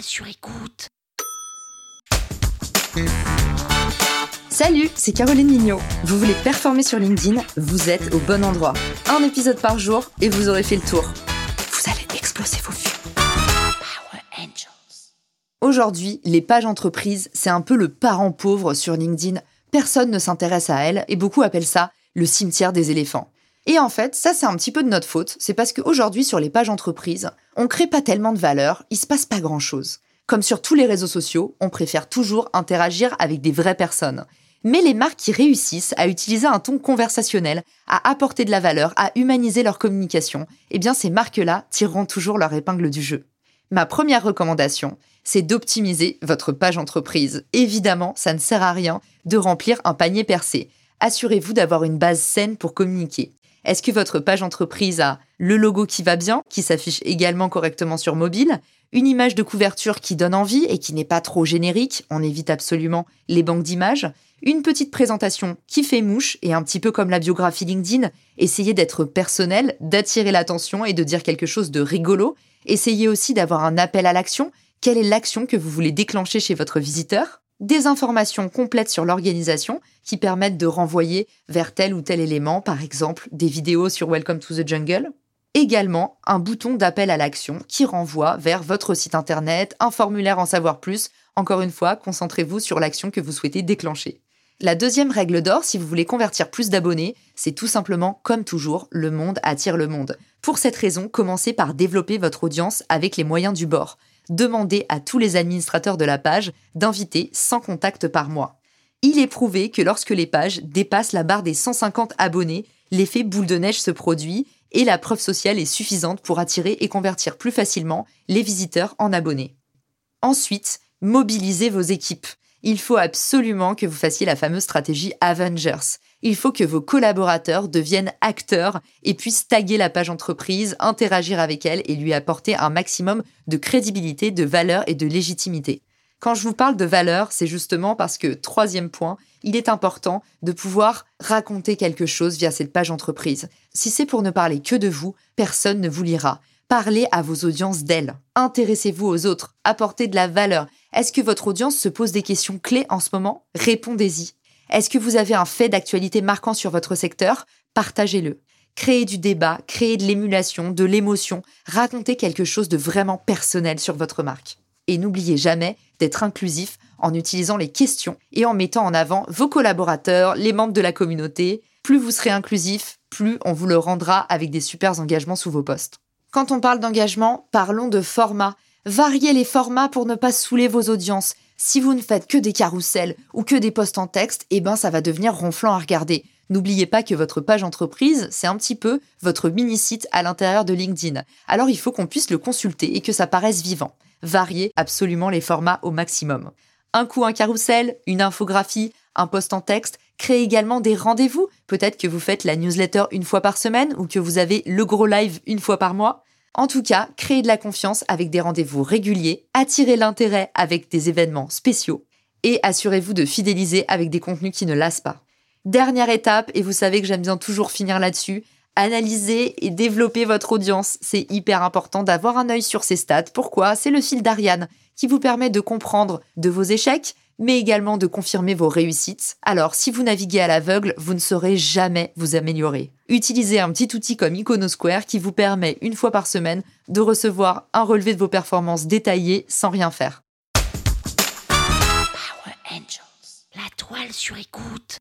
sur écoute. Salut, c'est Caroline Mignot. Vous voulez performer sur LinkedIn Vous êtes au bon endroit. Un épisode par jour et vous aurez fait le tour. Vous allez exploser vos vues. Power Angels. Aujourd'hui, les pages entreprises, c'est un peu le parent pauvre sur LinkedIn. Personne ne s'intéresse à elles et beaucoup appellent ça le cimetière des éléphants. Et en fait, ça c'est un petit peu de notre faute, c'est parce qu'aujourd'hui sur les pages entreprises, on crée pas tellement de valeur, il se passe pas grand chose. Comme sur tous les réseaux sociaux, on préfère toujours interagir avec des vraies personnes. Mais les marques qui réussissent à utiliser un ton conversationnel, à apporter de la valeur, à humaniser leur communication, eh bien ces marques-là tireront toujours leur épingle du jeu. Ma première recommandation, c'est d'optimiser votre page entreprise. Évidemment, ça ne sert à rien de remplir un panier percé. Assurez-vous d'avoir une base saine pour communiquer. Est-ce que votre page entreprise a le logo qui va bien, qui s'affiche également correctement sur mobile, une image de couverture qui donne envie et qui n'est pas trop générique, on évite absolument les banques d'images, une petite présentation qui fait mouche et un petit peu comme la biographie LinkedIn, essayez d'être personnel, d'attirer l'attention et de dire quelque chose de rigolo. Essayez aussi d'avoir un appel à l'action. Quelle est l'action que vous voulez déclencher chez votre visiteur? Des informations complètes sur l'organisation qui permettent de renvoyer vers tel ou tel élément, par exemple des vidéos sur Welcome to the Jungle. Également, un bouton d'appel à l'action qui renvoie vers votre site internet, un formulaire en savoir plus. Encore une fois, concentrez-vous sur l'action que vous souhaitez déclencher. La deuxième règle d'or, si vous voulez convertir plus d'abonnés, c'est tout simplement, comme toujours, le monde attire le monde. Pour cette raison, commencez par développer votre audience avec les moyens du bord demandez à tous les administrateurs de la page d'inviter 100 contacts par mois. Il est prouvé que lorsque les pages dépassent la barre des 150 abonnés, l'effet boule de neige se produit et la preuve sociale est suffisante pour attirer et convertir plus facilement les visiteurs en abonnés. Ensuite, mobilisez vos équipes. Il faut absolument que vous fassiez la fameuse stratégie Avengers il faut que vos collaborateurs deviennent acteurs et puissent taguer la page entreprise, interagir avec elle et lui apporter un maximum de crédibilité, de valeur et de légitimité. Quand je vous parle de valeur, c'est justement parce que, troisième point, il est important de pouvoir raconter quelque chose via cette page entreprise. Si c'est pour ne parler que de vous, personne ne vous lira. Parlez à vos audiences d'elles. Intéressez-vous aux autres. Apportez de la valeur. Est-ce que votre audience se pose des questions clés en ce moment? Répondez-y. Est-ce que vous avez un fait d'actualité marquant sur votre secteur? Partagez-le. Créez du débat, créez de l'émulation, de l'émotion, racontez quelque chose de vraiment personnel sur votre marque. Et n'oubliez jamais d'être inclusif en utilisant les questions et en mettant en avant vos collaborateurs, les membres de la communauté. Plus vous serez inclusif, plus on vous le rendra avec des super engagements sous vos postes. Quand on parle d'engagement, parlons de format. Variez les formats pour ne pas saouler vos audiences. Si vous ne faites que des carousels ou que des posts en texte, eh ben ça va devenir ronflant à regarder. N'oubliez pas que votre page entreprise, c'est un petit peu votre mini-site à l'intérieur de LinkedIn. Alors il faut qu'on puisse le consulter et que ça paraisse vivant. Variez absolument les formats au maximum. Un coup un carrousel, une infographie, un post en texte, créez également des rendez-vous. Peut-être que vous faites la newsletter une fois par semaine ou que vous avez le gros live une fois par mois. En tout cas, créez de la confiance avec des rendez-vous réguliers, attirez l'intérêt avec des événements spéciaux et assurez-vous de fidéliser avec des contenus qui ne lassent pas. Dernière étape, et vous savez que j'aime bien toujours finir là-dessus, analysez et développez votre audience. C'est hyper important d'avoir un œil sur ces stats. Pourquoi? C'est le fil d'Ariane qui vous permet de comprendre de vos échecs, mais également de confirmer vos réussites. Alors, si vous naviguez à l'aveugle, vous ne saurez jamais vous améliorer. Utilisez un petit outil comme Iconosquare qui vous permet une fois par semaine de recevoir un relevé de vos performances détaillées sans rien faire. Power Angels. La toile sur écoute.